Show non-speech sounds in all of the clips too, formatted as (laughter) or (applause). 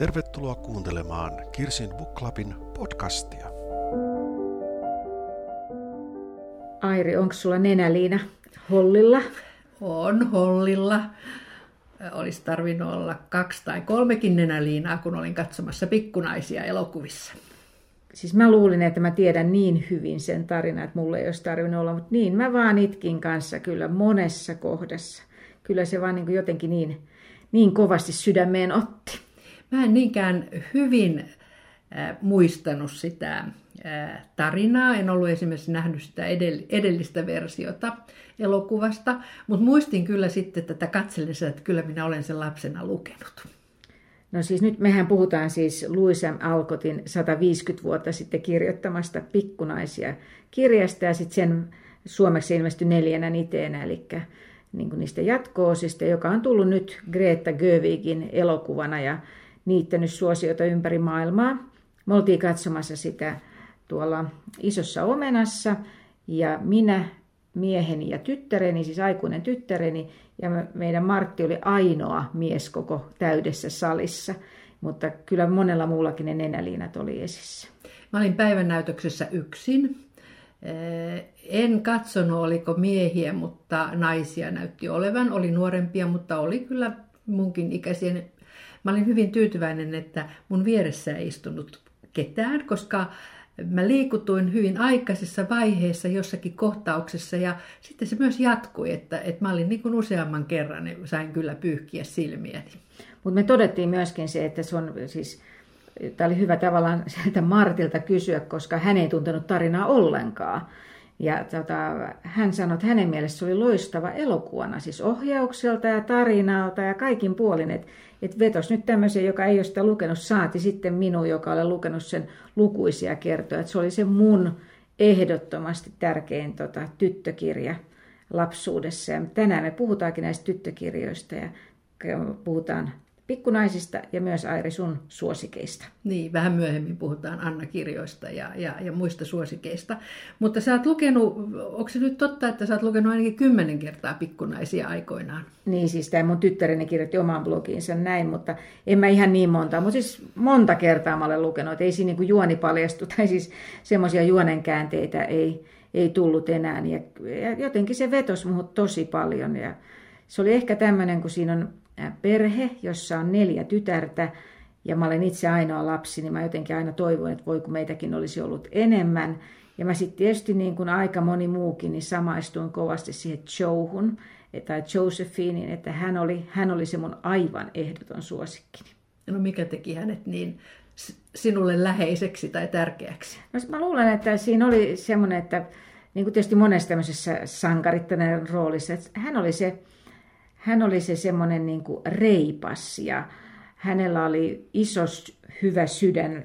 Tervetuloa kuuntelemaan Kirsin Book Clubin podcastia. Airi, onko sulla nenäliina hollilla? On hollilla. Olisi tarvinnut olla kaksi tai kolmekin nenäliinaa, kun olin katsomassa pikkunaisia elokuvissa. Siis mä luulin, että mä tiedän niin hyvin sen tarinan, että mulle ei olisi tarvinnut olla, mutta niin, mä vaan itkin kanssa kyllä monessa kohdassa. Kyllä se vaan niin jotenkin niin, niin kovasti sydämeen otti. Mä en niinkään hyvin äh, muistanut sitä äh, tarinaa. En ollut esimerkiksi nähnyt sitä edellistä versiota elokuvasta, mutta muistin kyllä sitten tätä katsellessa, että kyllä minä olen sen lapsena lukenut. No siis nyt mehän puhutaan siis Louis M. Alcotin 150 vuotta sitten kirjoittamasta pikkunaisia kirjasta ja sitten sen suomeksi ilmestyi neljänä niteenä, eli niin niistä jatkoosista, joka on tullut nyt Greta Gövigin elokuvana ja niittänyt suosiota ympäri maailmaa. Me oltiin katsomassa sitä tuolla isossa omenassa ja minä, mieheni ja tyttäreni, siis aikuinen tyttäreni, ja meidän Martti oli ainoa mies koko täydessä salissa, mutta kyllä monella muullakin ne nenäliinat oli esissä. Mä olin päivän näytöksessä yksin. En katsonut, oliko miehiä, mutta naisia näytti olevan. Oli nuorempia, mutta oli kyllä munkin ikäisiä Mä olin hyvin tyytyväinen, että mun vieressä ei istunut ketään, koska mä liikutuin hyvin aikaisessa vaiheessa jossakin kohtauksessa ja sitten se myös jatkui, että, että mä olin niin kuin useamman kerran, niin sain kyllä pyyhkiä silmiäni. Mutta me todettiin myöskin se, että se on siis, tämä oli hyvä tavallaan sieltä Martilta kysyä, koska hän ei tuntenut tarinaa ollenkaan. Ja tota, hän sanoi, että hänen mielestä se oli loistava elokuvana, siis ohjaukselta ja tarinalta ja kaikin puolin. Että et vetos nyt tämmöisen, joka ei ole sitä lukenut, saati sitten minun, joka olen lukenut sen lukuisia kertoja. Että se oli se mun ehdottomasti tärkein tota, tyttökirja lapsuudessa. Ja tänään me puhutaankin näistä tyttökirjoista ja puhutaan pikkunaisista ja myös Airi sun suosikeista. Niin, vähän myöhemmin puhutaan Anna-kirjoista ja, ja, ja muista suosikeista. Mutta sä oot lukenut, onko se nyt totta, että sä oot lukenut ainakin kymmenen kertaa pikkunaisia aikoinaan? Niin, siis tämä mun tyttäreni kirjoitti omaan blogiinsa näin, mutta en mä ihan niin monta, mutta siis monta kertaa mä olen lukenut, että ei siinä niin juoni paljastu, (laughs) tai siis semmoisia juonenkäänteitä ei, ei tullut enää. Ja, ja jotenkin se vetosi muhun tosi paljon ja se oli ehkä tämmöinen, kun siinä on perhe, jossa on neljä tytärtä ja mä olen itse ainoa lapsi, niin mä jotenkin aina toivon, että voi kun meitäkin olisi ollut enemmän. Ja mä sitten tietysti niin kuin aika moni muukin, niin samaistuin kovasti siihen Joehun tai Josephinein, että hän oli, hän oli se mun aivan ehdoton suosikkini. No mikä teki hänet niin sinulle läheiseksi tai tärkeäksi? No, mä luulen, että siinä oli semmoinen, että niin kuin tietysti monessa tämmöisessä sankarittainen roolissa, että hän oli se, hän oli se semmoinen niin reipas ja hänellä oli iso hyvä sydän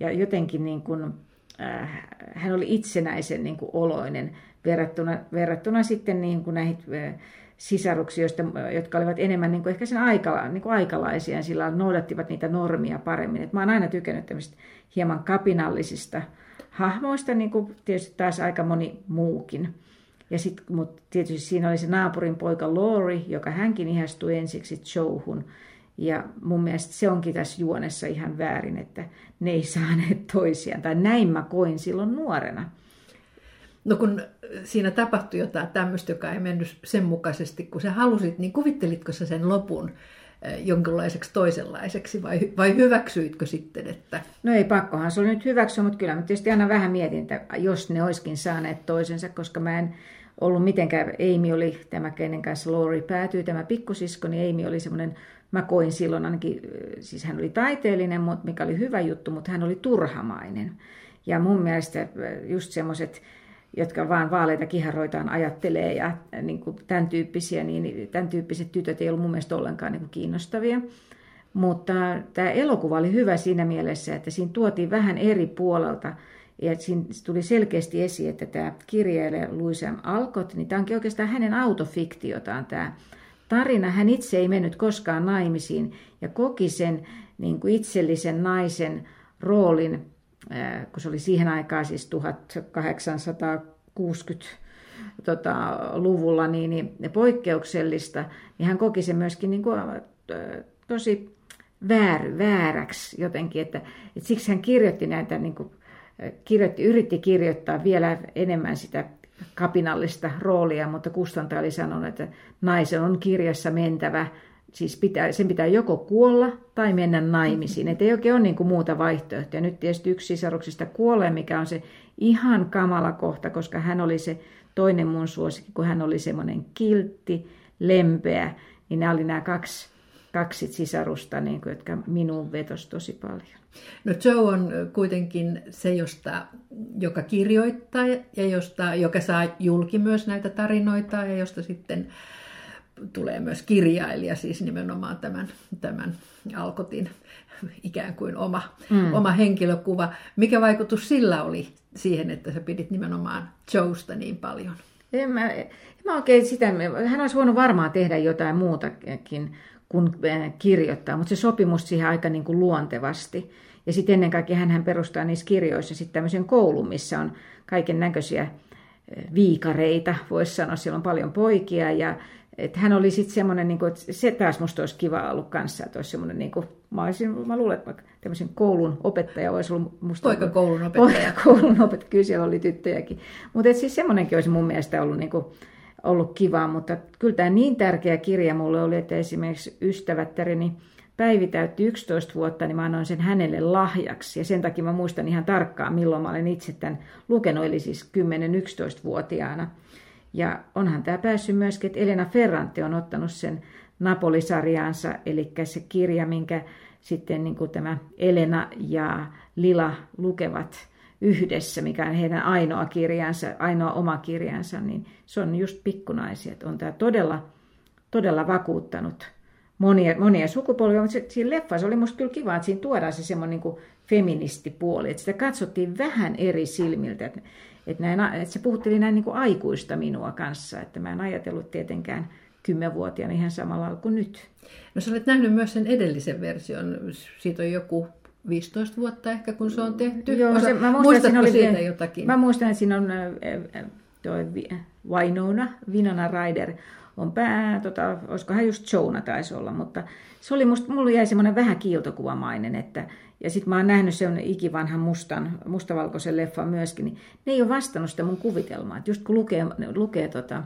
ja jotenkin niin kuin, äh, hän oli itsenäisen niin kuin oloinen verrattuna, verrattuna sitten niin kuin näihin äh, sisaruksiin, jotka olivat enemmän niin kuin ehkä sen aikala, niin kuin aikalaisia, sillä noudattivat niitä normia paremmin. Et mä oon aina tykännyt tämmöistä hieman kapinallisista hahmoista, niin kuin tietysti taas aika moni muukin. Ja sit, mutta tietysti siinä oli se naapurin poika Lori, joka hänkin ihastui ensiksi Joehun. Ja mun mielestä se onkin tässä juonessa ihan väärin, että ne ei saaneet toisiaan. Tai näin mä koin silloin nuorena. No kun siinä tapahtui jotain tämmöistä, joka ei mennyt sen mukaisesti, kun sä halusit, niin kuvittelitko sä sen lopun jonkinlaiseksi toisenlaiseksi vai, vai hyväksyitkö sitten, että... No ei pakkohan se oli nyt hyväksyä, mutta kyllä mä tietysti aina vähän mietin, että jos ne olisikin saaneet toisensa, koska mä en ollut mitenkään, Amy oli tämä, kenen kanssa Lori päätyi, tämä pikkusisko, niin Amy oli semmoinen, mä koin silloin ainakin, siis hän oli taiteellinen, mikä oli hyvä juttu, mutta hän oli turhamainen. Ja mun mielestä just semmoiset, jotka vaan vaaleita kiharoitaan ajattelee ja niin kuin tämän tyyppisiä, niin tämän tyyppiset tytöt ei ollut mun mielestä ollenkaan niin kuin kiinnostavia. Mutta tämä elokuva oli hyvä siinä mielessä, että siinä tuotiin vähän eri puolelta – ja siinä tuli selkeästi esiin, että tämä kirjailija Louis M. Alcott, niin tämä onkin oikeastaan hänen autofiktiotaan tämä tarina. Hän itse ei mennyt koskaan naimisiin ja koki sen niin kuin itsellisen naisen roolin, kun se oli siihen aikaan siis 1860 tota, niin, niin poikkeuksellista, niin hän koki sen myöskin niin kuin, tosi väär, vääräksi jotenkin, että, että siksi hän kirjoitti näitä, niin kuin, kirjoitti, yritti kirjoittaa vielä enemmän sitä kapinallista roolia, mutta kustantaja oli sanonut, että naisen on kirjassa mentävä, siis pitää, sen pitää joko kuolla tai mennä naimisiin. Että ei oikein ole niin kuin muuta vaihtoehtoa. Nyt tietysti yksi sisaruksista kuolee, mikä on se ihan kamala kohta, koska hän oli se toinen mun suosikki, kun hän oli semmoinen kiltti, lempeä, niin nämä oli nämä kaksi, kaksi sisarusta, niin kuin, jotka minuun vetos tosi paljon. No Joe on kuitenkin se, josta, joka kirjoittaa ja josta, joka saa julki myös näitä tarinoita ja josta sitten tulee myös kirjailija, siis nimenomaan tämän, tämän Alkotin ikään kuin oma, mm. oma henkilökuva. Mikä vaikutus sillä oli siihen, että sä pidit nimenomaan Joesta niin paljon? En mä, en mä oikein sitä, hän olisi voinut varmaan tehdä jotain muutakin kuin äh, kirjoittaa, mutta se sopi musta siihen aika niin kuin luontevasti. Ja sitten ennen kaikkea hän perustaa niissä kirjoissa sitten tämmöisen koulun, missä on kaiken näköisiä viikareita, voisi sanoa. Siellä on paljon poikia ja että hän oli sitten semmoinen, niin kuin, että se taas musta olisi kiva ollut kanssa, että olisi semmoinen, niin kuin, mä, olisin, mä luulen, että tämmöisen koulun opettaja olisi ollut musta... koulun opettaja. koulun opettaja, kyllä siellä oli tyttöjäkin. Mutta siis semmoinenkin olisi mun mielestä ollut, niin kuin, ollut kiva, mutta kyllä tämä niin tärkeä kirja mulle oli, että esimerkiksi ystävättäreni Päivi täytti 11 vuotta, niin mä annoin sen hänelle lahjaksi. Ja sen takia mä muistan ihan tarkkaan, milloin mä olen itse tämän lukenut, eli siis 10-11-vuotiaana. Ja onhan tämä päässyt myöskin, että Elena Ferrante on ottanut sen Napolisarjaansa, eli se kirja, minkä sitten niin kuin tämä Elena ja Lila lukevat yhdessä, mikä on heidän ainoa kirjansa, ainoa oma kirjansa, niin se on just pikkunaisia. On tämä todella, todella vakuuttanut monia, monia sukupolvia, mutta se, siinä leffassa oli musta kyllä kiva, että siinä tuodaan se semmoinen niin feministipuoli, että sitä katsottiin vähän eri silmiltä, että että, näin, että se puhutteli näin niin kuin aikuista minua kanssa, että mä en ajatellut tietenkään kymmenvuotiaana ihan samalla lailla kuin nyt. No sä olet nähnyt myös sen edellisen version, siitä on joku 15 vuotta ehkä, kun se on tehty. Joo, se, mä muistan, siinä oli, siitä jotakin? Mä muistan, että siinä on toi Winona, Winona Ryder, on pää, tota, olisikohan just Jonah taisi olla, mutta se oli musta, mulla jäi semmoinen vähän kiiltokuvamainen, että, ja sitten mä oon nähnyt sen ikivanhan mustan, mustavalkoisen leffan myöskin, niin ne ei ole vastannut sitä mun kuvitelmaa. Et just kun lukee, lukee tota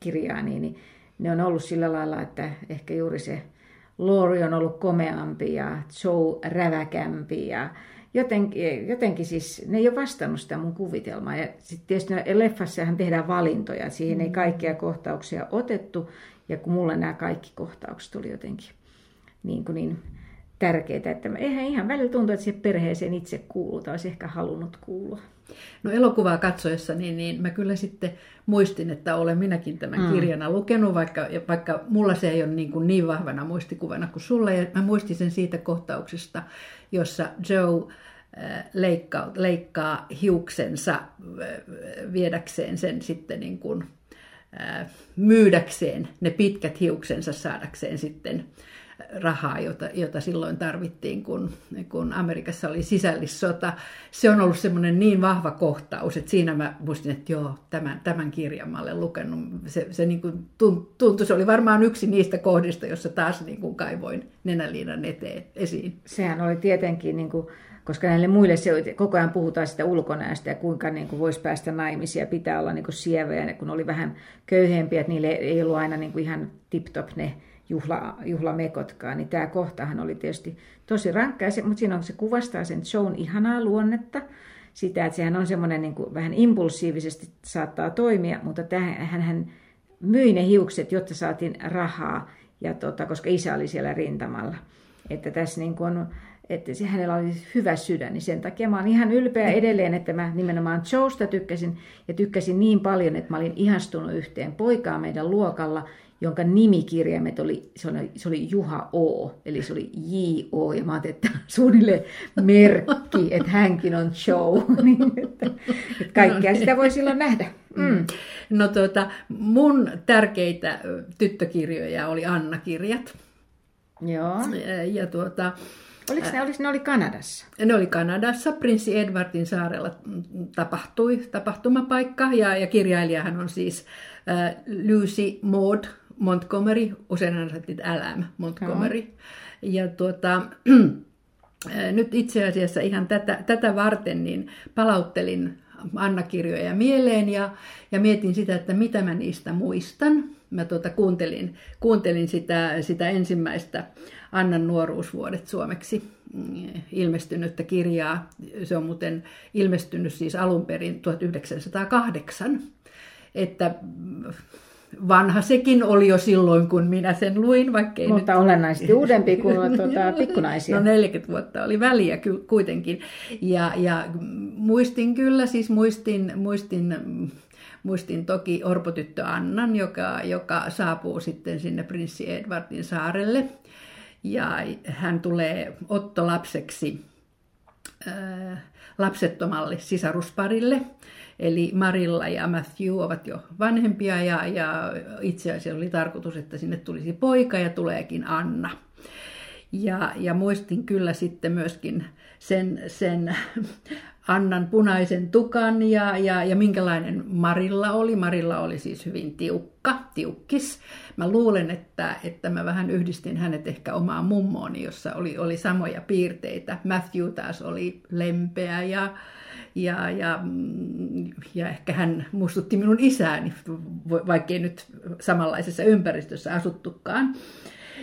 kirjaa, niin, niin ne on ollut sillä lailla, että ehkä juuri se Lori on ollut komeampi ja Joe räväkämpi ja jotenkin, jotenkin siis ne ei ole vastannut sitä mun kuvitelmaa. Ja sitten tietysti leffassahan tehdään valintoja, siihen ei mm. kaikkia kohtauksia otettu ja kun mulle nämä kaikki kohtaukset tuli jotenkin niin, kuin niin tärkeää, että eihän ihan välillä tuntuu, että siihen perheeseen itse kuuluu tai olisi ehkä halunnut kuulua. No elokuvaa katsoessa, niin, niin mä kyllä sitten muistin, että olen minäkin tämän mm. kirjana lukenut, vaikka, vaikka mulla se ei ole niin, kuin niin vahvana muistikuvana kuin sulla. Ja mä muistin sen siitä kohtauksesta, jossa Joe äh, leikkaa, leikkaa hiuksensa äh, viedäkseen sen sitten niin kuin, äh, myydäkseen ne pitkät hiuksensa saadakseen sitten rahaa, jota, jota silloin tarvittiin, kun, kun Amerikassa oli sisällissota. Se on ollut semmoinen niin vahva kohtaus, että siinä mä muistin, että joo, tämän, tämän kirjan mä olen lukenut. Se, se niin kuin tuntui, se oli varmaan yksi niistä kohdista, jossa taas niin kuin kaivoin nenäliinan eteen esiin. Sehän oli tietenkin, niin kuin, koska näille muille se, koko ajan puhutaan sitä ulkonäöstä ja kuinka niin kuin voisi päästä naimisiin ja pitää olla niin kuin sieveä, kun oli vähän köyhempiä, että niille ei ollut aina niin kuin ihan tip-top ne juhla, juhlamekotkaan, niin tämä kohtahan oli tietysti tosi rankka, mutta siinä on, se kuvastaa sen Joan ihanaa luonnetta, sitä, että sehän on semmoinen niin kuin, vähän impulsiivisesti saattaa toimia, mutta tähän, hän, hän myi ne hiukset, jotta saatiin rahaa, ja tota, koska isä oli siellä rintamalla. Että tässä niin kuin on, että se, hänellä oli hyvä sydän, niin sen takia mä olen ihan ylpeä edelleen, että mä nimenomaan Joesta tykkäsin, ja tykkäsin niin paljon, että mä olin ihastunut yhteen poikaa meidän luokalla, jonka nimikirjaimet oli, se oli, se oli Juha O, eli se oli J-O, ja mä ajattelin, että suunnilleen merkki, (laughs) että hänkin on show, (laughs) niin että, että kaikkea no, sitä voi silloin nähdä. Mm. mm. No tuota, mun tärkeitä tyttökirjoja oli Anna-kirjat. Joo. Ja tuota, Oliko ne, oliko ne oli Kanadassa? Ne oli Kanadassa. Prinssi Edwardin saarella tapahtui tapahtumapaikka ja, ja kirjailijahan on siis äh, Lucy Maud Montgomery, usein aina sanottiin LM Montgomery. Joo. Ja tuota, (clears throat) nyt itse asiassa ihan tätä, tätä varten niin palauttelin Anna-kirjoja mieleen ja, ja mietin sitä, että mitä mä niistä muistan. Mä tuota, kuuntelin, kuuntelin sitä, sitä ensimmäistä Annan nuoruusvuodet suomeksi mm, ilmestynyttä kirjaa. Se on muuten ilmestynyt siis alun perin 1908. Että vanha sekin oli jo silloin, kun minä sen luin, vaikka ei Mutta nyt... olennaisesti uudempi kuin tuota, pikkunaisia. No 40 vuotta oli väliä kuitenkin. Ja, ja muistin kyllä, siis muistin, muistin, muistin toki orpotyttö Annan, joka, joka saapuu sitten sinne prinssi Edwardin saarelle. Ja hän tulee ottolapseksi äh, lapsettomalle sisarusparille – Eli Marilla ja Matthew ovat jo vanhempia ja, ja itse asiassa oli tarkoitus, että sinne tulisi poika ja tuleekin Anna. Ja, ja muistin kyllä sitten myöskin sen, sen Annan punaisen tukan ja, ja, ja minkälainen Marilla oli. Marilla oli siis hyvin tiukka, tiukkis. Mä luulen, että, että mä vähän yhdistin hänet ehkä omaan mummooni, jossa oli, oli samoja piirteitä. Matthew taas oli lempeä ja, ja, ja, mm, ja ehkä hän muistutti minun isääni, vaikkei nyt samanlaisessa ympäristössä asuttukaan.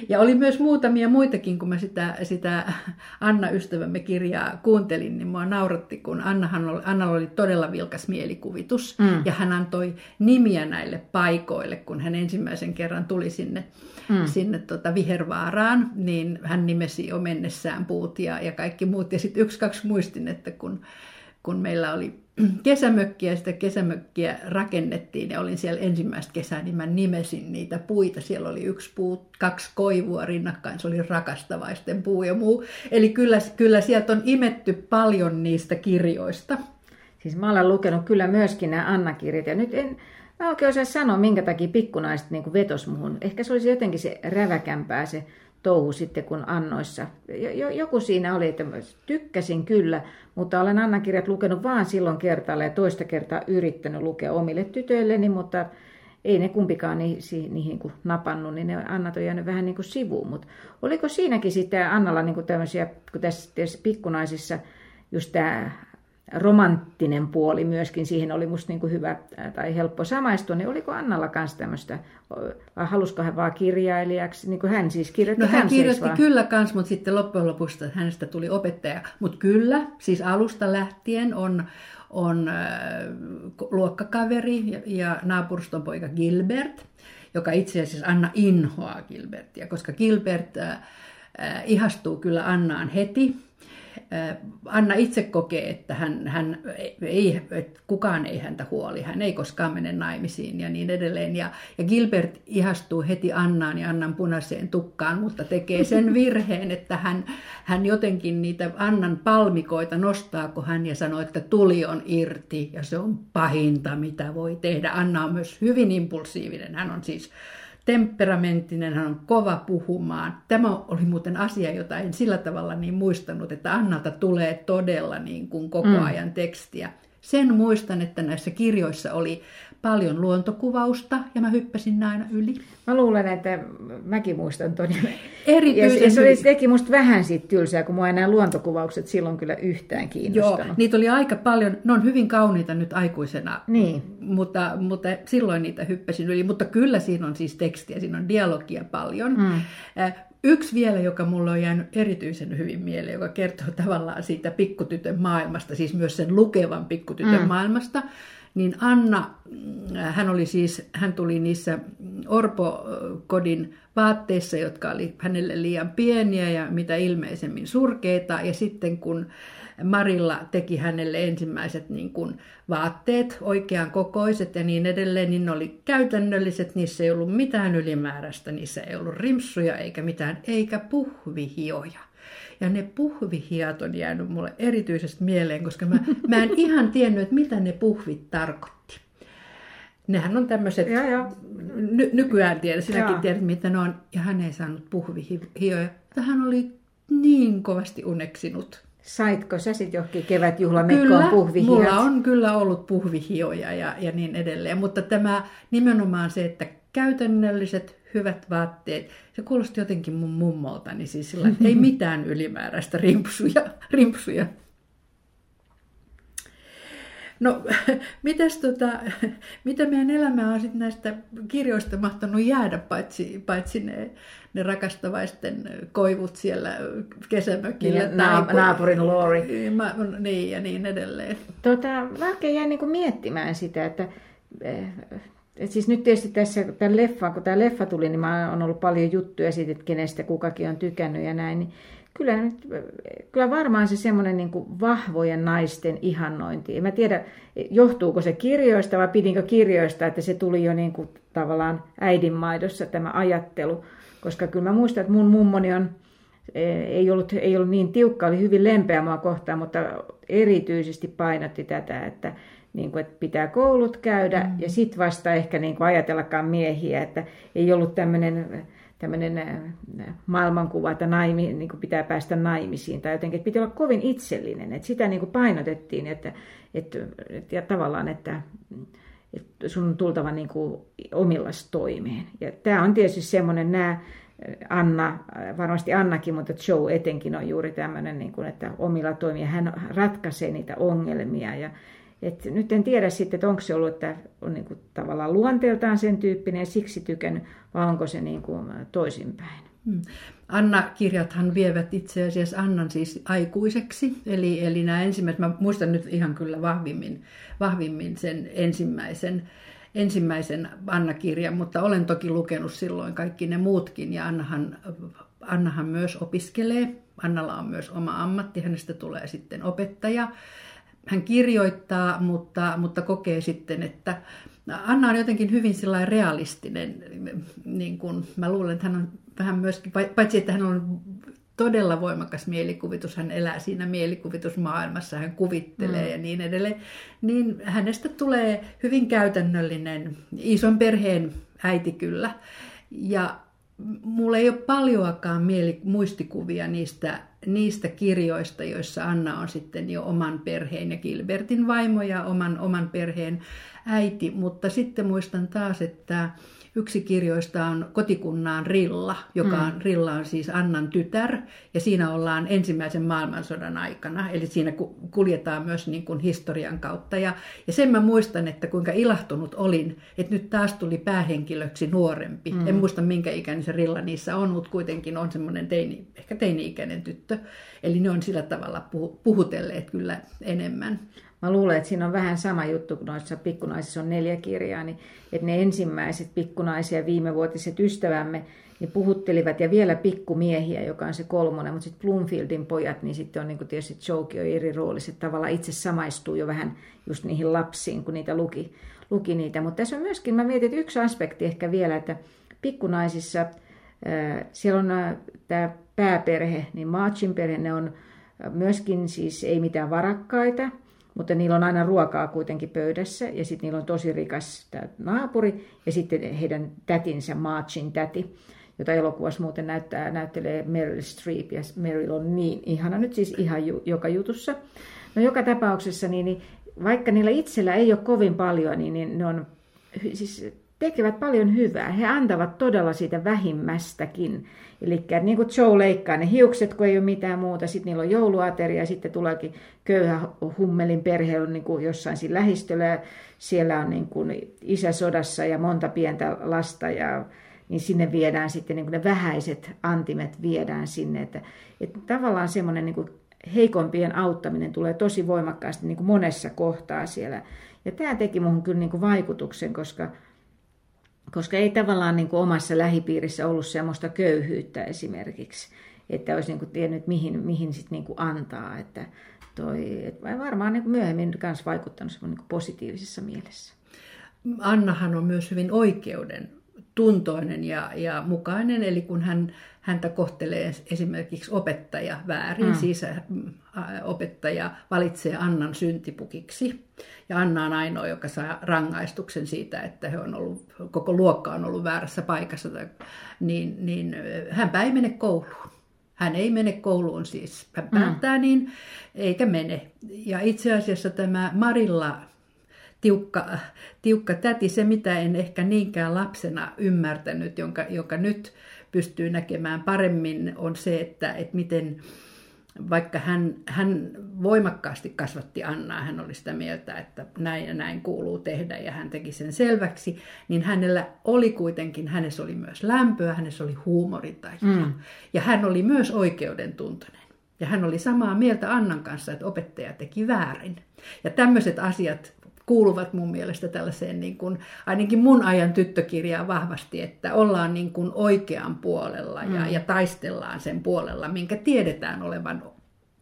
Ja oli myös muutamia muitakin, kun mä sitä, sitä Anna-ystävämme kirjaa kuuntelin, niin mua nauratti, kun Annahan oli, Annalla oli todella vilkas mielikuvitus. Mm. Ja hän antoi nimiä näille paikoille, kun hän ensimmäisen kerran tuli sinne, mm. sinne tota Vihervaaraan, niin hän nimesi jo mennessään puut ja, ja kaikki muut. Ja sitten yksi, kaksi muistin, että kun kun meillä oli (clears throat) kesämökkiä ja sitä kesämökkiä rakennettiin ja olin siellä ensimmäistä kesää, niin mä nimesin niitä puita. Siellä oli yksi puu, kaksi koivua rinnakkain, se oli rakastavaisten puu ja muu. Eli kyllä, kyllä sieltä on imetty paljon niistä kirjoista. Siis mä olen lukenut kyllä myöskin nämä Anna-kirjat ja nyt en, mä oikein osaa sanoa, minkä takia pikkunaiset niin vetos muhun. Ehkä se olisi jotenkin se räväkämpää se touhu sitten kuin Annoissa. Joku siinä oli, että tykkäsin kyllä, mutta olen Anna-kirjat lukenut vaan silloin kertaalla ja toista kertaa yrittänyt lukea omille tytöilleni, mutta ei ne kumpikaan niihin, niihin kuin napannut, niin ne Annat on jäänyt vähän niin kuin sivuun. Mutta oliko siinäkin sitten Annalla niin kuin tämmöisiä, kun tässä, tässä pikkunaisissa just tämä romanttinen puoli myöskin, siihen oli musta niin kuin hyvä tai helppo samaistua, niin oliko Annalla kanssa tämmöistä, vai halusiko hän vaan kirjailijaksi, niin kuin hän siis kirjoitti No hän kirjoitti vaan. kyllä kans, mutta sitten loppujen lopuksi hänestä tuli opettaja. Mutta kyllä, siis alusta lähtien on, on äh, luokkakaveri ja, ja naapurston poika Gilbert, joka itse asiassa Anna inhoaa Gilbertia, koska Gilbert äh, äh, ihastuu kyllä Annaan heti, Anna itse kokee, että hän, hän ei, että kukaan ei häntä huoli, hän ei koskaan mene naimisiin ja niin edelleen. Ja, ja Gilbert ihastuu heti Annaan ja Annan punaiseen tukkaan, mutta tekee sen (laughs) virheen, että hän, hän jotenkin niitä Annan palmikoita nostaa, kun hän ja sanoo, että tuli on irti ja se on pahinta, mitä voi tehdä. Anna on myös hyvin impulsiivinen, hän on siis temperamenttinen, hän on kova puhumaan. Tämä oli muuten asia, jota en sillä tavalla niin muistanut, että Annalta tulee todella niin kuin koko mm. ajan tekstiä. Sen muistan, että näissä kirjoissa oli paljon luontokuvausta ja mä hyppäsin aina yli. Mä luulen, että mäkin muistan ton. Erityisen ja, ja se oli, teki musta vähän siitä tylsää, kun mua enää luontokuvaukset silloin kyllä yhtään kiinnostanut. Joo, niitä oli aika paljon. Ne on hyvin kauniita nyt aikuisena, niin. mutta, mutta silloin niitä hyppäsin yli. Mutta kyllä siinä on siis tekstiä, siinä on dialogia paljon. Mm. Yksi vielä, joka mulle on jäänyt erityisen hyvin mieleen, joka kertoo (laughs) tavallaan siitä pikkutytön maailmasta, siis myös sen lukevan pikkutytön mm. maailmasta, niin Anna, mm, hän oli siis, hän tuli niissä orpokodin vaatteissa, jotka oli hänelle liian pieniä ja mitä ilmeisemmin surkeita. Ja sitten kun Marilla teki hänelle ensimmäiset niin kuin vaatteet, oikean kokoiset ja niin edelleen, niin ne oli käytännölliset, niissä ei ollut mitään ylimääräistä, niissä ei ollut rimsuja eikä mitään, eikä puhvihioja. Ja ne puhvihiat on jäänyt mulle erityisesti mieleen, koska mä, (laughs) mä en ihan tiennyt, että mitä ne puhvit tarkoitti. Nehän on tämmöiset, ny, nykyään tiedät, sinäkin tiedät mitä ne on. Ja hän ei saanut puhvihioja. Hän oli niin kovasti uneksinut. Saitko sä sitten johonkin kevätjuhlamekkoon puhvihiat? mulla on kyllä ollut puhvihioja ja, ja niin edelleen. Mutta tämä nimenomaan se, että käytännölliset, hyvät vaatteet. Se kuulosti jotenkin mun mummolta, niin siis sillä ei (laughs) mitään ylimääräistä rimpsuja. rimpsuja. No, (laughs) mitäs tota, (laughs) mitä meidän elämää on sitten näistä kirjoista mahtanut jäädä, paitsi, paitsi ne, ne rakastavaisten koivut siellä kesämökillä. Niin, naap- naapurin Lori. Ma, niin, ja niin edelleen. Tota, mä oikein jäin niin miettimään sitä, että eh, et siis nyt tietysti tässä tämän leffan, kun tämä leffa tuli, niin mä on ollut paljon juttuja siitä, että kenestä kukakin on tykännyt ja näin. Niin kyllä, nyt, kyllä varmaan se semmoinen niin vahvojen naisten ihannointi. En mä tiedä, johtuuko se kirjoista vai pidinkö kirjoista, että se tuli jo niin kuin tavallaan äidinmaidossa tämä ajattelu. Koska kyllä mä muistan, että mun mummoni on, eh, ei ollut, ei ollut niin tiukka, oli hyvin lempeä mua kohtaan, mutta erityisesti painotti tätä, että, niin kuin, että pitää koulut käydä mm. ja sitten vasta ehkä niin kuin ajatellakaan miehiä, että ei ollut tämmöinen tämmöinen äh, maailmankuva, että naimi, niin kuin pitää päästä naimisiin tai jotenkin, että pitää olla kovin itsellinen, että sitä niin kuin painotettiin, että, että, että ja tavallaan, että, että sun on tultava niin kuin omillas toimeen. Ja tämä on tietysti semmoinen, nämä äh, Anna, äh, varmasti Annakin, mutta Joe etenkin on juuri tämmöinen, niin kuin, että omilla toimia hän ratkaisee niitä ongelmia ja et nyt en tiedä sitten, että onko se ollut, että on niin kuin tavallaan luonteeltaan sen tyyppinen siksi tykännyt, vai onko se niin kuin toisinpäin. Hmm. Anna-kirjathan vievät itse asiassa Annan siis aikuiseksi. Eli, eli nämä ensimmäiset, mä muistan nyt ihan kyllä vahvimmin, vahvimmin sen ensimmäisen, ensimmäisen Anna-kirjan, mutta olen toki lukenut silloin kaikki ne muutkin. Ja Annahan, Annahan myös opiskelee. Annalla on myös oma ammatti, hänestä tulee sitten opettaja hän kirjoittaa, mutta, mutta kokee sitten, että Anna on jotenkin hyvin realistinen. Niin kuin, mä luulen, että hän on vähän myöskin, paitsi että hän on todella voimakas mielikuvitus, hän elää siinä mielikuvitusmaailmassa, hän kuvittelee mm. ja niin edelleen, niin hänestä tulee hyvin käytännöllinen ison perheen äiti kyllä. Ja mulla ei ole paljoakaan mieli, muistikuvia niistä, niistä kirjoista, joissa Anna on sitten jo oman perheen ja Gilbertin vaimo ja oman, oman perheen äiti, mutta sitten muistan taas, että Yksi kirjoista on Kotikunnaan Rilla, joka on, mm. Rilla on siis Annan tytär, ja siinä ollaan ensimmäisen maailmansodan aikana, eli siinä kuljetaan myös niin kuin historian kautta. Ja, ja sen mä muistan, että kuinka ilahtunut olin, että nyt taas tuli päähenkilöksi nuorempi. Mm. En muista minkä ikäinen se Rilla niissä on, mutta kuitenkin on semmoinen teini, ehkä teini-ikäinen tyttö. Eli ne on sillä tavalla puhutelleet kyllä enemmän. Mä luulen, että siinä on vähän sama juttu, kun noissa pikkunaisissa on neljä kirjaa, niin että ne ensimmäiset pikkunaisia viimevuotiset ystävämme, niin puhuttelivat ja vielä pikkumiehiä, joka on se kolmonen, mutta sitten Bloomfieldin pojat, niin sitten on niin kuin tietysti Joke on eri roolissa, että tavallaan itse samaistuu jo vähän just niihin lapsiin, kun niitä luki, luki niitä. Mutta tässä on myöskin, mä mietin, että yksi aspekti ehkä vielä, että pikkunaisissa siellä on tämä pääperhe, niin Marchin perhe, ne on myöskin siis ei mitään varakkaita, mutta niillä on aina ruokaa kuitenkin pöydässä ja sitten niillä on tosi rikas naapuri ja sitten heidän tätinsä, Marchin täti, jota elokuvassa muuten näyttää, näyttelee Meryl Streep ja Meryl on niin ihana nyt siis ihan ju, joka jutussa. No joka tapauksessa, niin, niin vaikka niillä itsellä ei ole kovin paljon, niin, niin ne on, siis tekevät paljon hyvää. He antavat todella siitä vähimmästäkin. Eli niin kuin Joe leikkaa ne hiukset, kun ei ole mitään muuta. Sitten niillä on jouluateria ja sitten tuleekin köyhä hummelin perhe on niin kuin jossain siinä lähistöllä. Ja siellä on niin kuin isä sodassa ja monta pientä lasta ja niin sinne viedään sitten niin kuin ne vähäiset antimet viedään sinne. Että, että tavallaan semmoinen niin heikompien auttaminen tulee tosi voimakkaasti niin kuin monessa kohtaa siellä. Ja tämä teki muuhun kyllä niin kuin vaikutuksen, koska koska ei tavallaan niin kuin omassa lähipiirissä ollut semmoista köyhyyttä esimerkiksi, että olisi niin kuin tiennyt, mihin, mihin sit niin kuin antaa. Että toi, et varmaan niin kuin myöhemmin myös vaikuttanut niin kuin positiivisessa mielessä. Annahan on myös hyvin oikeuden tuntoinen ja, ja mukainen, eli kun hän, häntä kohtelee esimerkiksi opettaja väärin, mm. siis äh, opettaja valitsee Annan syntipukiksi, ja Anna on ainoa, joka saa rangaistuksen siitä, että he on ollut, koko luokka on ollut väärässä paikassa, niin, niin äh, hän ei mene kouluun. Hän ei mene kouluun siis. Hän mm. päättää mm. niin, eikä mene. Ja itse asiassa tämä Marilla tiukka, tiukka täti. Se, mitä en ehkä niinkään lapsena ymmärtänyt, jonka, joka nyt pystyy näkemään paremmin, on se, että, että miten vaikka hän, hän voimakkaasti kasvatti Annaa, hän oli sitä mieltä, että näin ja näin kuuluu tehdä ja hän teki sen selväksi, niin hänellä oli kuitenkin, hänessä oli myös lämpöä, hänessä oli huumorintajua mm. ja hän oli myös oikeudentuntoinen. Ja hän oli samaa mieltä Annan kanssa, että opettaja teki väärin. Ja tämmöiset asiat kuuluvat mun mielestä tällaiseen, niin kuin, ainakin mun ajan tyttökirjaan vahvasti, että ollaan niin kuin oikean puolella ja, mm. ja taistellaan sen puolella, minkä tiedetään olevan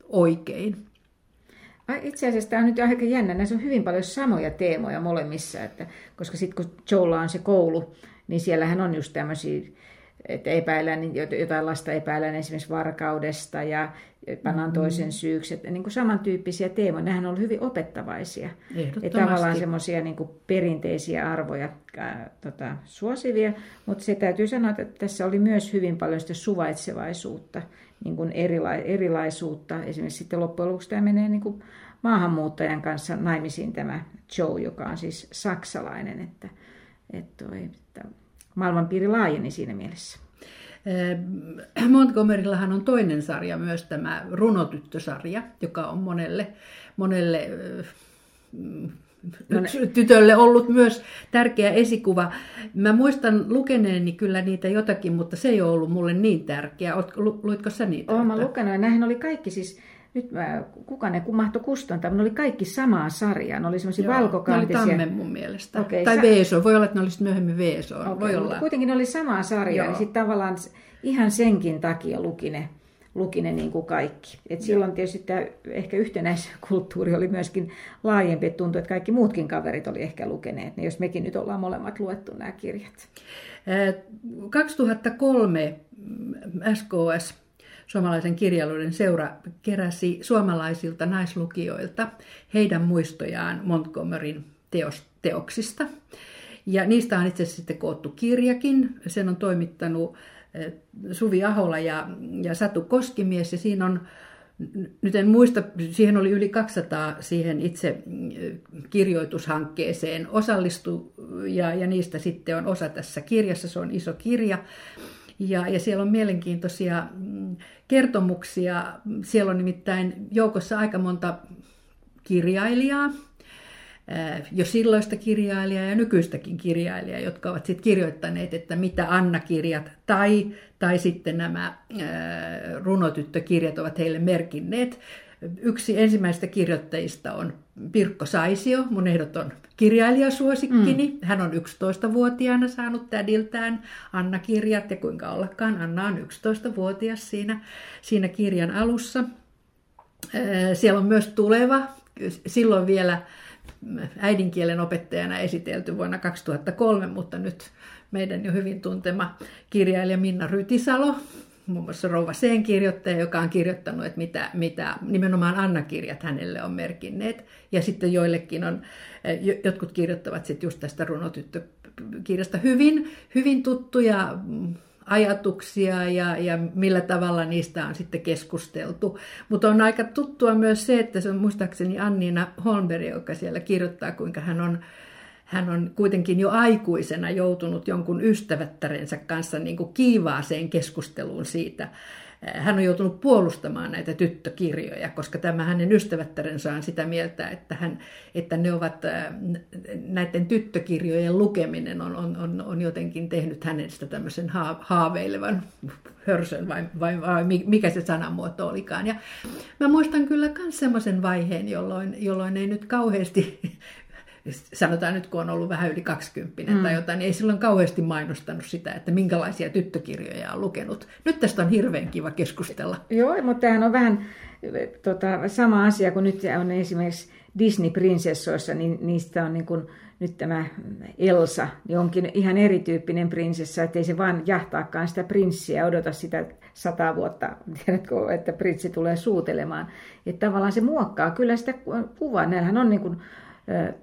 oikein. Itse asiassa tämä on nyt aika jännä. Näissä on hyvin paljon samoja teemoja molemmissa, että, koska sitten kun Joella on se koulu, niin siellähän on just tämmöisiä että epäillään, niin jotain lasta epäillään esimerkiksi varkaudesta ja pannaan mm. toisen syyksi. Että niin kuin samantyyppisiä teemoja, nehän on hyvin opettavaisia. Että tavallaan semmoisia niin perinteisiä arvoja ää, tota, suosivia, mutta se täytyy sanoa, että tässä oli myös hyvin paljon sitä suvaitsevaisuutta, niin kuin erila- erilaisuutta. Esimerkiksi sitten loppujen lopuksi tämä menee niin kuin maahanmuuttajan kanssa naimisiin tämä Joe, joka on siis saksalainen, että, että, toi, maailmanpiiri laajeni siinä mielessä. Eh, Montgomeryllahan on toinen sarja myös tämä runotyttösarja, joka on monelle, monelle no tytölle ollut myös tärkeä esikuva. Mä muistan lukeneeni kyllä niitä jotakin, mutta se ei ole ollut mulle niin tärkeä. Luitko sä niitä? Olen lukenut ja näihin oli kaikki siis nyt mä, kuka ne mahtoi kustantaa, ne oli kaikki samaa sarjaa, ne oli semmoisia valkokantisia. Ne oli Tamme mun mielestä. Okay, tai sa- Veeso, voi olla, että ne olisi myöhemmin Veeso. Okay, voi olla. Kuitenkin ne oli samaa sarjaa, niin sitten tavallaan ihan senkin takia luki ne, luki ne niin kuin kaikki. Et silloin tietysti tämä ehkä yhtenäiskulttuuri oli myöskin laajempi, että tuntui, että kaikki muutkin kaverit oli ehkä lukeneet, niin jos mekin nyt ollaan molemmat luettu nämä kirjat. 2003 SKS suomalaisen kirjallisuuden seura keräsi suomalaisilta naislukijoilta heidän muistojaan Montgomeryn teos, teoksista. Ja niistä on itse asiassa sitten koottu kirjakin. Sen on toimittanut eh, Suvi Ahola ja, ja Satu Koskimies. Ja siinä on, nyt en muista, siihen oli yli 200 siihen itse eh, kirjoitushankkeeseen osallistu. Ja, ja niistä sitten on osa tässä kirjassa. Se on iso kirja. Ja, ja siellä on mielenkiintoisia mm, kertomuksia. Siellä on nimittäin joukossa aika monta kirjailijaa, jo silloista kirjailijaa ja nykyistäkin kirjailijaa, jotka ovat sitten kirjoittaneet, että mitä Anna-kirjat tai, tai sitten nämä runotyttökirjat ovat heille merkinneet. Yksi ensimmäistä kirjoittajista on Pirkko Saisio, mun ehdoton kirjailijasuosikkini. Mm. Hän on 11-vuotiaana saanut tädiltään Anna-kirjat ja kuinka ollakaan Anna on 11-vuotias siinä, siinä kirjan alussa. Siellä on myös tuleva, silloin vielä äidinkielen opettajana esitelty vuonna 2003, mutta nyt meidän jo hyvin tuntema kirjailija Minna Rytisalo, muun muassa Rouva Seen kirjoittaja, joka on kirjoittanut, että mitä, mitä nimenomaan Anna-kirjat hänelle on merkinneet. Ja sitten joillekin on, eh, jotkut kirjoittavat sitten just tästä runotyttökirjasta hyvin, hyvin tuttuja mm, ajatuksia ja, ja millä tavalla niistä on sitten keskusteltu. Mutta on aika tuttua myös se, että se on muistaakseni Anniina Holmberg, joka siellä kirjoittaa, kuinka hän on hän on kuitenkin jo aikuisena joutunut jonkun ystävättärensä kanssa niin kuin kiivaaseen keskusteluun siitä. Hän on joutunut puolustamaan näitä tyttökirjoja, koska tämä hänen ystävättärensä on sitä mieltä, että, hän, että ne ovat, näiden tyttökirjojen lukeminen on, on, on, on jotenkin tehnyt hänestä tämmöisen haaveilevan hörsön, vai, vai, vai mikä se sanamuoto olikaan. Ja mä muistan kyllä myös semmoisen vaiheen, jolloin, jolloin ei nyt kauheasti sanotaan nyt kun on ollut vähän yli 20 mm. tai jotain, niin ei silloin kauheasti mainostanut sitä, että minkälaisia tyttökirjoja on lukenut. Nyt tästä on hirveän kiva keskustella. Joo, mutta tämähän on vähän tota, sama asia kuin nyt on esimerkiksi Disney-prinsessoissa, niin niistä on niin kuin, nyt tämä Elsa, niin onkin ihan erityyppinen prinsessa, ettei se vaan jahtaakaan sitä prinssiä, odota sitä sata vuotta, (laughs) tiedätkö, että prinssi tulee suutelemaan. Että tavallaan se muokkaa kyllä sitä kuvaa. Näillähän on niin kuin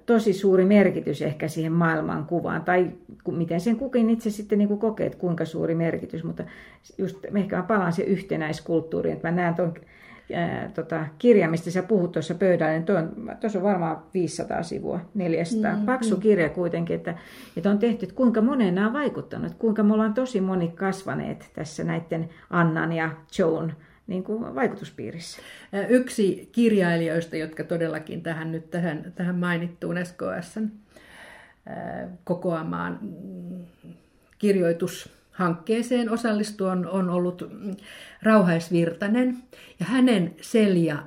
tosi suuri merkitys ehkä siihen maailman kuvaan, tai miten sen kukin itse sitten niin kuin kokee, että kuinka suuri merkitys, mutta just ehkä mä palaan se yhtenäiskulttuuriin, että mä näen tuon ää, tota, kirja, mistä sä puhut tuossa pöydällä, niin tuossa on varmaan 500 sivua, 400. Mm, Paksu mm. kirja kuitenkin, että, että on tehty, että kuinka moneen nämä on vaikuttanut, kuinka me ollaan tosi moni kasvaneet tässä näiden Annan ja Joan niin kuin vaikutuspiirissä. Yksi kirjailijoista, jotka todellakin tähän nyt tähän, tähän mainittuun SKSn kokoamaan kirjoitushankkeeseen osallistua on, on ollut Rauhaisvirtanen ja hänen Selja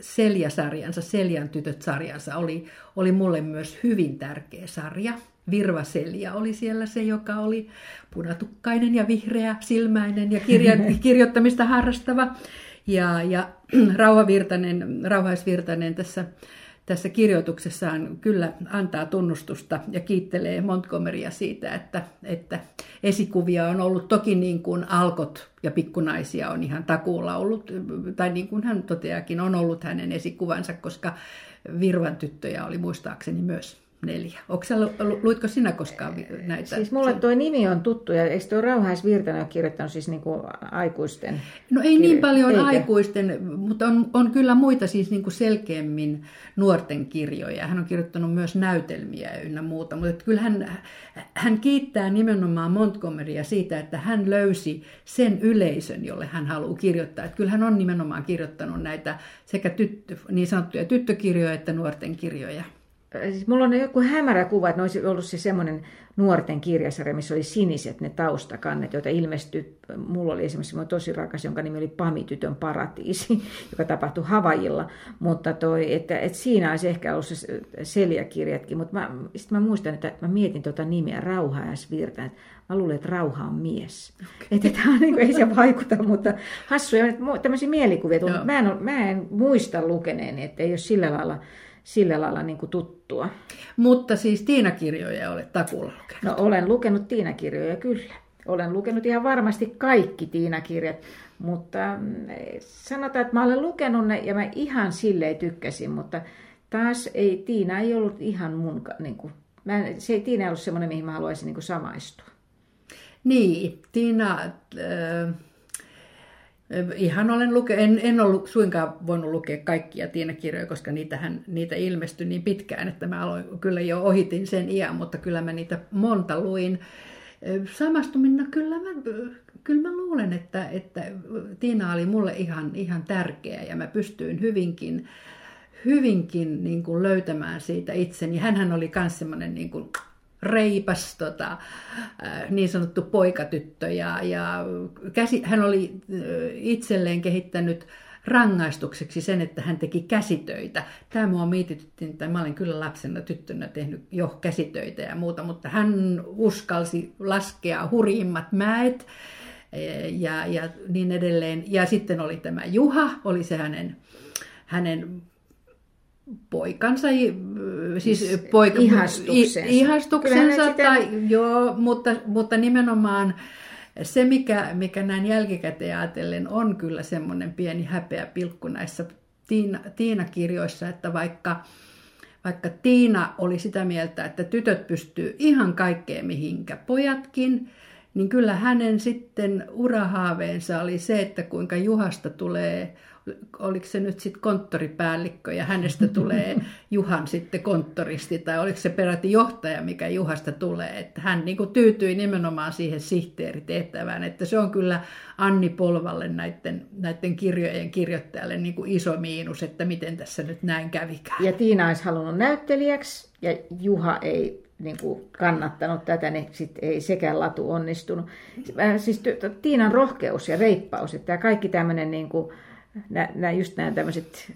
Selja-sarjansa, Seljan tytöt-sarjansa oli, oli mulle myös hyvin tärkeä sarja. Virva Selja oli siellä se, joka oli punatukkainen ja vihreä silmäinen ja kirja, (laughs) kirjoittamista harrastava. Ja, ja (clears throat) Rauha Virtanen, Rauhaisvirtanen tässä tässä kirjoituksessaan kyllä antaa tunnustusta ja kiittelee Montgomerya siitä, että, että esikuvia on ollut toki niin kuin alkot ja pikkunaisia on ihan takuulla ollut, tai niin kuin hän toteakin, on ollut hänen esikuvansa, koska Virvan tyttöjä oli muistaakseni myös neljä. Onko sä, luitko sinä koskaan näitä? Siis mulle tuo nimi on tuttu, ja eikö tuo Rauhais Virtanen ole kirjoittanut siis niinku aikuisten? No ei niin paljon Eikä. aikuisten, mutta on, on kyllä muita siis niinku selkeämmin nuorten kirjoja. Hän on kirjoittanut myös näytelmiä ynnä muuta, mutta kyllä hän, hän kiittää nimenomaan Montgomerya siitä, että hän löysi sen yleisön, jolle hän haluaa kirjoittaa. Että kyllä hän on nimenomaan kirjoittanut näitä sekä tyttö, niin sanottuja tyttökirjoja että nuorten kirjoja siis mulla on joku hämärä kuva, että ne olisi ollut se semmoinen nuorten kirjasarja, missä oli siniset ne taustakannet, joita ilmestyi. Mulla oli esimerkiksi semmoinen tosi rakas, jonka nimi oli Pamitytön paratiisi, (laughs) joka tapahtui Havajilla. Mutta toi, että, että siinä olisi ehkä ollut se seljakirjatkin. Mutta mä, sit mä muistan, että mä mietin tuota nimeä Rauha ja Svirta. Mä luulen, että rauha on mies. Okay. Että tämä niin kuin, ei se vaikuta, mutta hassuja tämmöisiä mielikuvia. Mä en, mä en muista lukeneeni, että ei ole sillä lailla sillä lailla niin kuin tuttua. Mutta siis Tiina-kirjoja olet takuulla lukenut. No olen lukenut Tiina-kirjoja kyllä. Olen lukenut ihan varmasti kaikki Tiina-kirjat, mutta mm, sanotaan, että mä olen lukenut ne ja mä ihan silleen tykkäsin, mutta taas ei, Tiina ei ollut ihan mun, niin kuin, mä en, se ei Tiina ollut semmoinen, mihin mä haluaisin niin kuin samaistua. Niin, Tiina... Äh Ihan olen luke, en, en ollut suinkaan voinut lukea kaikkia Tiina-kirjoja, koska niitähän, niitä ilmestyi niin pitkään, että mä aloin, kyllä jo ohitin sen iän, mutta kyllä mä niitä monta luin. Samastumina kyllä mä, kyllä mä luulen, että, että Tiina oli mulle ihan, ihan tärkeä ja mä pystyin hyvinkin, hyvinkin niin kuin löytämään siitä itseni. Hänhän oli myös semmoinen niin kuin reipas tota, äh, niin sanottu poikatyttö ja, ja käsi, hän oli äh, itselleen kehittänyt rangaistukseksi sen, että hän teki käsitöitä. Tämä mua mietitytti, että mä olin kyllä lapsena tyttönä tehnyt jo käsitöitä ja muuta, mutta hän uskalsi laskea hurjimmat mäet ja, ja niin edelleen. Ja sitten oli tämä Juha, oli se hänen, hänen poikansa, siis, poika, ihastuksensa, ihastuksensa tai, joo, mutta, mutta nimenomaan se, mikä, mikä näin jälkikäteen ajatellen on kyllä semmoinen pieni häpeä pilkku näissä Tiina, Tiina-kirjoissa, että vaikka, vaikka Tiina oli sitä mieltä, että tytöt pystyy ihan kaikkeen mihinkä pojatkin, niin kyllä hänen sitten urahaaveensa oli se, että kuinka Juhasta tulee oliko se nyt sitten konttoripäällikkö ja hänestä tulee (laughs) Juhan sitten konttoristi tai oliko se peräti johtaja, mikä Juhasta tulee. Että hän niin kuin tyytyi nimenomaan siihen sihteeritehtävään, että se on kyllä Anni Polvalle näiden, näiden kirjojen kirjoittajalle niin kuin iso miinus, että miten tässä nyt näin kävikään. Ja Tiina olisi halunnut näyttelijäksi ja Juha ei niin kuin kannattanut tätä, niin sit ei sekään latu onnistunut. Siis Tiinan rohkeus ja reippaus, että kaikki tämmöinen niin kuin, nämä, just nämä tämmöiset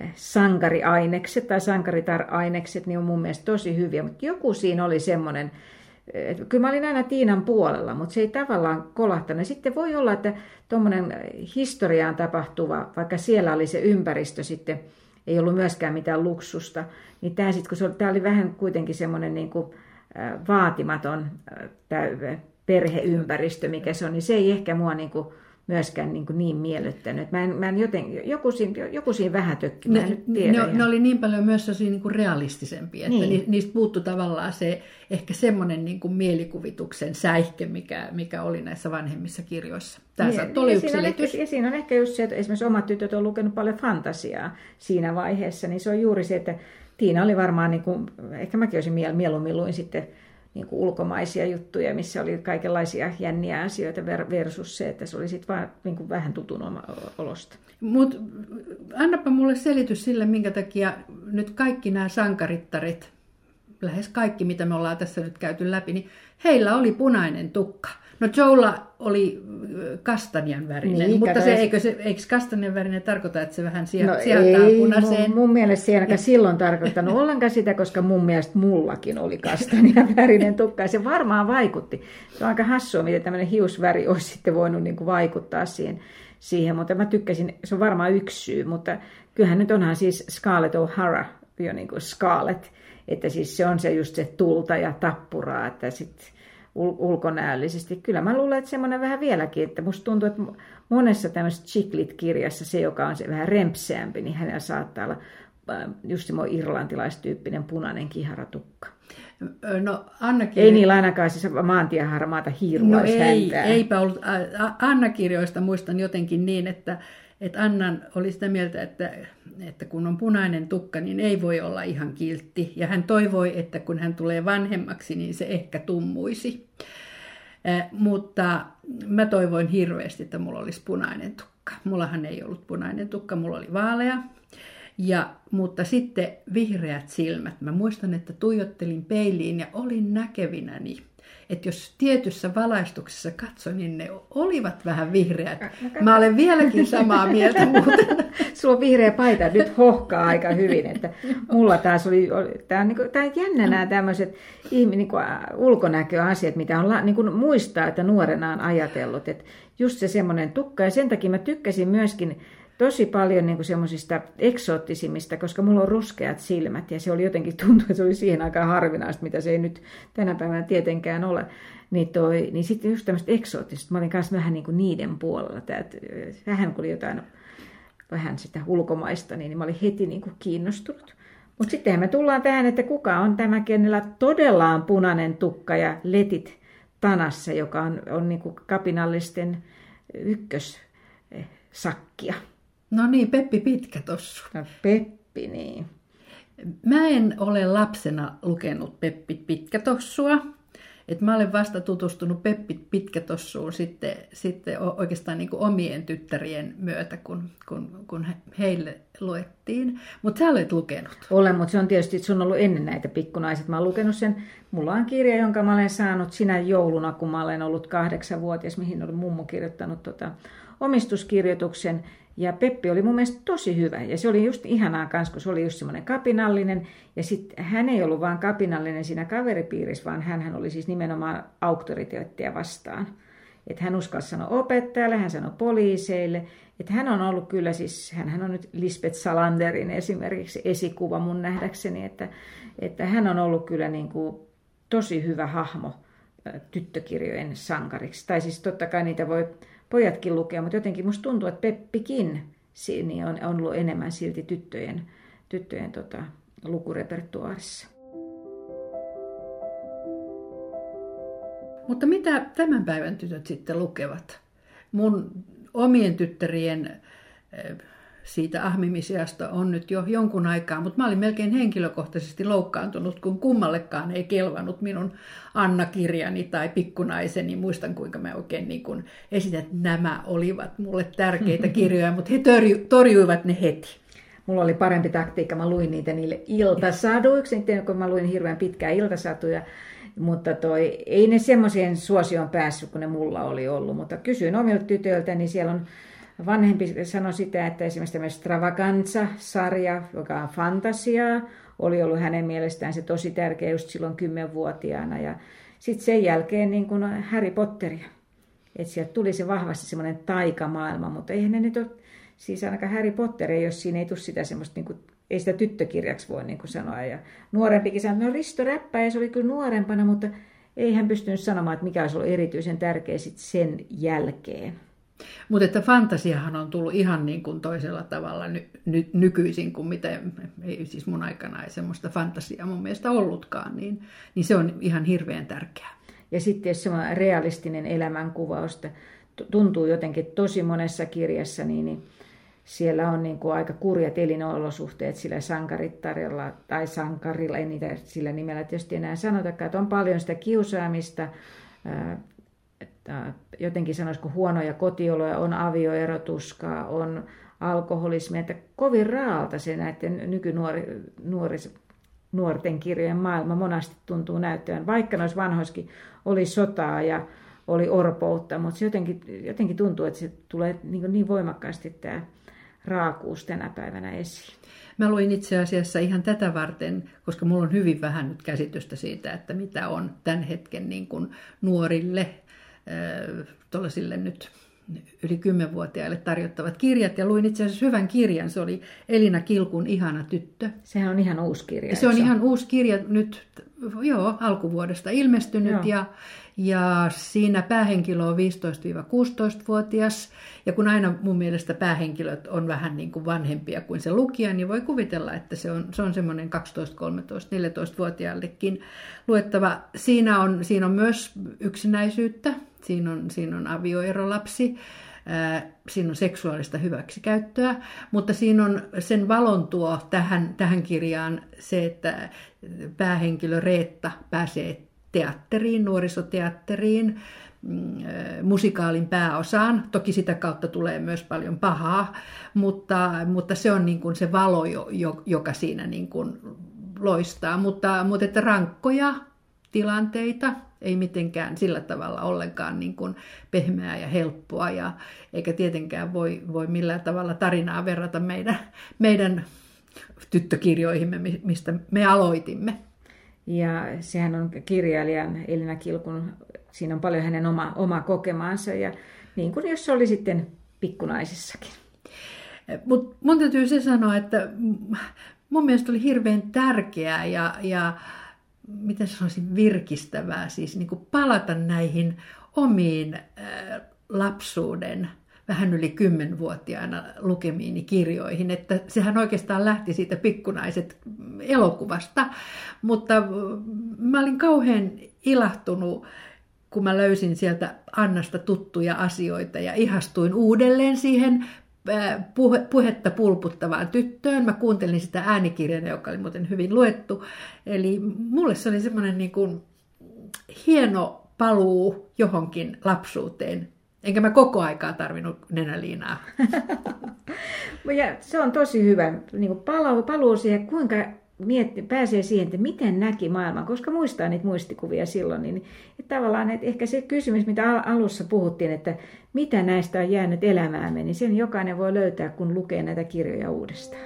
eh, sankariainekset tai sankaritar-ainekset, niin on mun mielestä tosi hyviä, mutta joku siinä oli semmoinen, että kyllä mä olin aina Tiinan puolella, mutta se ei tavallaan kolahtanut. Sitten voi olla, että tuommoinen historiaan tapahtuva, vaikka siellä oli se ympäristö sitten, ei ollut myöskään mitään luksusta, niin tämä sitten, kun se oli, tämä oli vähän kuitenkin semmoinen niin kuin, vaatimaton tämä perheympäristö, mikä se on, niin se ei ehkä mua niin kuin, myöskään niin, niin miellyttänyt. Mä en, mä en joten, joku, siinä, joku siinä vähän tökki, mä ne, ne, ne, oli niin paljon myös niin kuin realistisempia, että niin. niistä puuttu tavallaan se ehkä semmoinen niin kuin mielikuvituksen säihke, mikä, mikä oli näissä vanhemmissa kirjoissa. Tämä niin, oli ja, siinä ehkä, ja siinä on ehkä just se, että esimerkiksi omat tytöt on lukenut paljon fantasiaa siinä vaiheessa, niin se on juuri se, että Tiina oli varmaan, niin kuin, ehkä mäkin olisin mieluummin luin sitten niin kuin ulkomaisia juttuja, missä oli kaikenlaisia jänniä asioita versus se, että se oli sitten vaan niin kuin vähän tutun olosta. Mutta annapa mulle selitys sille, minkä takia nyt kaikki nämä sankarittarit, lähes kaikki mitä me ollaan tässä nyt käyty läpi, niin heillä oli punainen tukka. No Joella oli kastanjan värinen, niin, mutta se, eikö, se, eikö kastanjan värinen tarkoita, että se vähän sieltä, no sieltä ei, punaiseen? Mun, mun mielestä se ei silloin tarkoittanut ollenkaan sitä, koska mun mielestä mullakin oli kastanjan (laughs) värinen tukka ja se varmaan vaikutti. Se on aika hassua, miten tämmöinen hiusväri olisi sitten voinut niin kuin vaikuttaa siihen, siihen, mutta mä tykkäsin, se on varmaan yksi syy, mutta kyllähän nyt onhan siis Scarlett O'Hara jo niin kuin Scarlett, että siis se on se just se tulta ja tappuraa, että sitten ul- ulkonäöllisesti. Kyllä mä luulen, että semmoinen vähän vieläkin, että musta tuntuu, että monessa tämmöisessä Chiclit-kirjassa se, joka on se vähän rempseämpi, niin hänellä saattaa olla äh, just semmoinen irlantilaistyyppinen punainen kiharatukka. No, Anna kirjo... Ei niillä ainakaan siis maantieharmaata hiirua no ei, eipä ollut. Anna-kirjoista muistan jotenkin niin, että, että Annan oli sitä mieltä, että, että kun on punainen tukka, niin ei voi olla ihan kiltti. Ja hän toivoi, että kun hän tulee vanhemmaksi, niin se ehkä tummuisi. Eh, mutta mä toivoin hirveästi, että mulla olisi punainen tukka. Mullahan ei ollut punainen tukka, mulla oli vaalea. Ja, mutta sitten vihreät silmät. Mä muistan, että tuijottelin peiliin ja olin näkevinäni että jos tietyssä valaistuksessa katsoin, niin ne olivat vähän vihreät. Mä olen vieläkin samaa mieltä (laughs) muuten. Sulla on vihreä paita, nyt hohkaa aika hyvin. Että mulla taas oli, tämä on, niin kuin, tämä on jännä nämä tämmöiset niin kuin, ulkonäköasiat, mitä on niin kuin, muistaa, että nuorena on ajatellut. Että just se semmoinen tukka, ja sen takia mä tykkäsin myöskin tosi paljon niin semmoisista eksoottisimmista, koska mulla on ruskeat silmät ja se oli jotenkin (laughs) tuntuu, että se oli siihen aikaan harvinaista, mitä se ei nyt tänä päivänä tietenkään ole. Niin, toi, niin sitten just tämmöistä eksoottista, mä olin kanssa vähän niin kuin niiden puolella. Tää, vähän kun oli jotain vähän sitä ulkomaista, niin mä olin heti niin kuin kiinnostunut. Mutta sittenhän me tullaan tähän, että kuka on tämä, kenellä todella on punainen tukka ja letit tanassa, joka on, on niin kuin kapinallisten ykkössakkia. No niin, Peppi Pitkä tossu. No, Peppi, niin. Mä en ole lapsena lukenut Peppi Pitkätossua. Et mä olen vasta tutustunut Peppi Pitkätossuun sitten, sitten oikeastaan niin kuin omien tyttärien myötä, kun, kun, kun heille luettiin. Mutta sä olet lukenut. Olen, mutta se on tietysti, että sun on ollut ennen näitä pikkunaiset. Mä oon lukenut sen. Mulla on kirja, jonka mä olen saanut sinä jouluna, kun mä olen ollut kahdeksanvuotias, mihin oli mummo kirjoittanut tota, omistuskirjoituksen. Ja Peppi oli mun mielestä tosi hyvä. Ja se oli just ihanaa kanssa, kun se oli just semmoinen kapinallinen. Ja sitten hän ei ollut vaan kapinallinen siinä kaveripiirissä, vaan hän oli siis nimenomaan auktoriteettia vastaan. Että hän uskalsi sanoa opettajalle, hän sanoi poliiseille. Että hän on ollut kyllä siis, hän on nyt Lisbeth Salanderin esimerkiksi esikuva mun nähdäkseni, että, että hän on ollut kyllä niin kuin tosi hyvä hahmo tyttökirjojen sankariksi. Tai siis totta kai niitä voi pojatkin lukea, mutta jotenkin musta tuntuu, että Peppikin niin on, on ollut enemmän silti tyttöjen, tyttöjen tota, lukurepertuaarissa. Mutta mitä tämän päivän tytöt sitten lukevat? Mun omien tyttärien siitä ahmimisiasta on nyt jo jonkun aikaa, mutta mä olin melkein henkilökohtaisesti loukkaantunut, kun kummallekaan ei kelvannut minun Anna-kirjani tai pikkunaiseni. Muistan, kuinka mä oikein niin kun esitän, että nämä olivat mulle tärkeitä (laughs) kirjoja, mutta he torju, torjuivat ne heti. Mulla oli parempi taktiikka, mä luin niitä niille iltasaduiksi, kun mä luin hirveän pitkää iltasatuja, mutta toi, ei ne semmoiseen suosioon päässyt, kun ne mulla oli ollut, mutta kysyin omilta tytöiltä, niin siellä on vanhempi sanoi sitä, että esimerkiksi tämä Stravaganza-sarja, joka on fantasiaa, oli ollut hänen mielestään se tosi tärkeä just silloin kymmenvuotiaana. Ja sitten sen jälkeen niin kuin Harry Potteria. Että sieltä tuli se vahvasti semmoinen taikamaailma, mutta eihän ne nyt ole, siis ainakaan Harry Potter jos siinä ei tule sitä semmoista, niin kuin, ei sitä tyttökirjaksi voi niin kuin sanoa. Ja nuorempikin sanoi, no Risto Räppäjä, se oli kyllä nuorempana, mutta ei hän pystynyt sanomaan, että mikä olisi ollut erityisen tärkeä sitten sen jälkeen. Mutta että fantasiahan on tullut ihan niin kuin toisella tavalla ny, ny, nykyisin kuin mitä, ei siis mun aikana ei semmoista fantasiaa mun mielestä ollutkaan, niin, niin se on ihan hirveän tärkeää. Ja sitten jos semmoinen realistinen elämänkuvaus tuntuu jotenkin tosi monessa kirjassa, niin, niin siellä on niin kuin aika kurjat elinolosuhteet sillä sankarittarilla tai sankarilla, ei niitä sillä nimellä tietysti enää sanotakaan, että on paljon sitä kiusaamista, että jotenkin sanoisiko huonoja kotioloja, on avioerotuskaa, on alkoholismia, että kovin raalta se näiden nykynuori, nuori, nuorten kirjojen maailma monasti tuntuu näyttävän, vaikka noissa vanhoissakin oli sotaa ja oli orpoutta, mutta se jotenkin, jotenkin tuntuu, että se tulee niin, niin voimakkaasti tämä raakuus tänä päivänä esiin. Mä luin itse asiassa ihan tätä varten, koska mulla on hyvin vähän nyt käsitystä siitä, että mitä on tämän hetken niin kuin nuorille, tuollaisille nyt yli kymmenvuotiaille tarjottavat kirjat ja luin itse asiassa hyvän kirjan. Se oli Elina Kilkun Ihana tyttö. Sehän on ihan uusi kirja. Se on ihan uusi kirja nyt, joo, alkuvuodesta ilmestynyt joo. ja, ja siinä päähenkilö on 15-16-vuotias. Ja kun aina mun mielestä päähenkilöt on vähän niin kuin vanhempia kuin se lukija, niin voi kuvitella, että se on, se on semmoinen 12, 13, 14-vuotiaallekin luettava. Siinä on, siinä on myös yksinäisyyttä, siinä on, siinä on avioerolapsi, siinä on seksuaalista hyväksikäyttöä, mutta siinä on sen valon tuo tähän, tähän kirjaan se, että päähenkilö Reetta pääsee teatteriin, nuorisoteatteriin, mm, musikaalin pääosaan. Toki sitä kautta tulee myös paljon pahaa, mutta, mutta se on niin kuin se valo, joka siinä niin kuin loistaa. Mutta, mutta että rankkoja tilanteita, ei mitenkään sillä tavalla ollenkaan niin kuin pehmeää ja helppoa, ja, eikä tietenkään voi, voi millään tavalla tarinaa verrata meidän, meidän tyttökirjoihimme, mistä me aloitimme. Ja sehän on kirjailijan Elina Kilkun, siinä on paljon hänen oma, oma kokemaansa, ja niin kuin jos se oli sitten pikkunaisissakin. Mutta mun täytyy se sanoa, että mun mielestä oli hirveän tärkeää ja, ja miten sanoisin, virkistävää, siis niin kuin palata näihin omiin lapsuuden vähän yli kymmenvuotiaana lukemiini kirjoihin, että sehän oikeastaan lähti siitä pikkunaiset elokuvasta, mutta mä olin kauhean ilahtunut, kun mä löysin sieltä Annasta tuttuja asioita ja ihastuin uudelleen siihen puhe, puhetta pulputtavaan tyttöön. Mä kuuntelin sitä äänikirjana, joka oli muuten hyvin luettu. Eli mulle se oli semmoinen niin kuin hieno paluu johonkin lapsuuteen. Enkä mä koko aikaa tarvinnut nenäliinaa. (laughs) ja se on tosi hyvä niin kuin paluu, paluu siihen, kuinka mietti, pääsee siihen, että miten näki maailman, koska muistaa niitä muistikuvia silloin, niin että tavallaan että ehkä se kysymys, mitä alussa puhuttiin, että mitä näistä on jäänyt elämäämme, niin sen jokainen voi löytää, kun lukee näitä kirjoja uudestaan.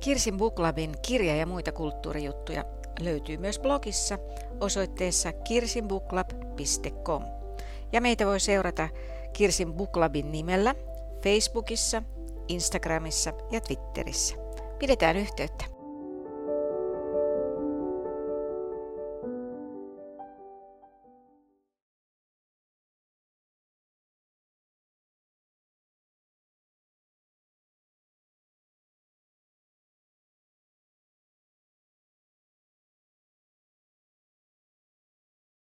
Kirsin Booklabin kirja ja muita kulttuurijuttuja löytyy myös blogissa osoitteessa kirsinbooklab.com. Ja meitä voi seurata Kirsin Booklabin nimellä Facebookissa, Instagramissa ja Twitterissä. Pidetään yhteyttä.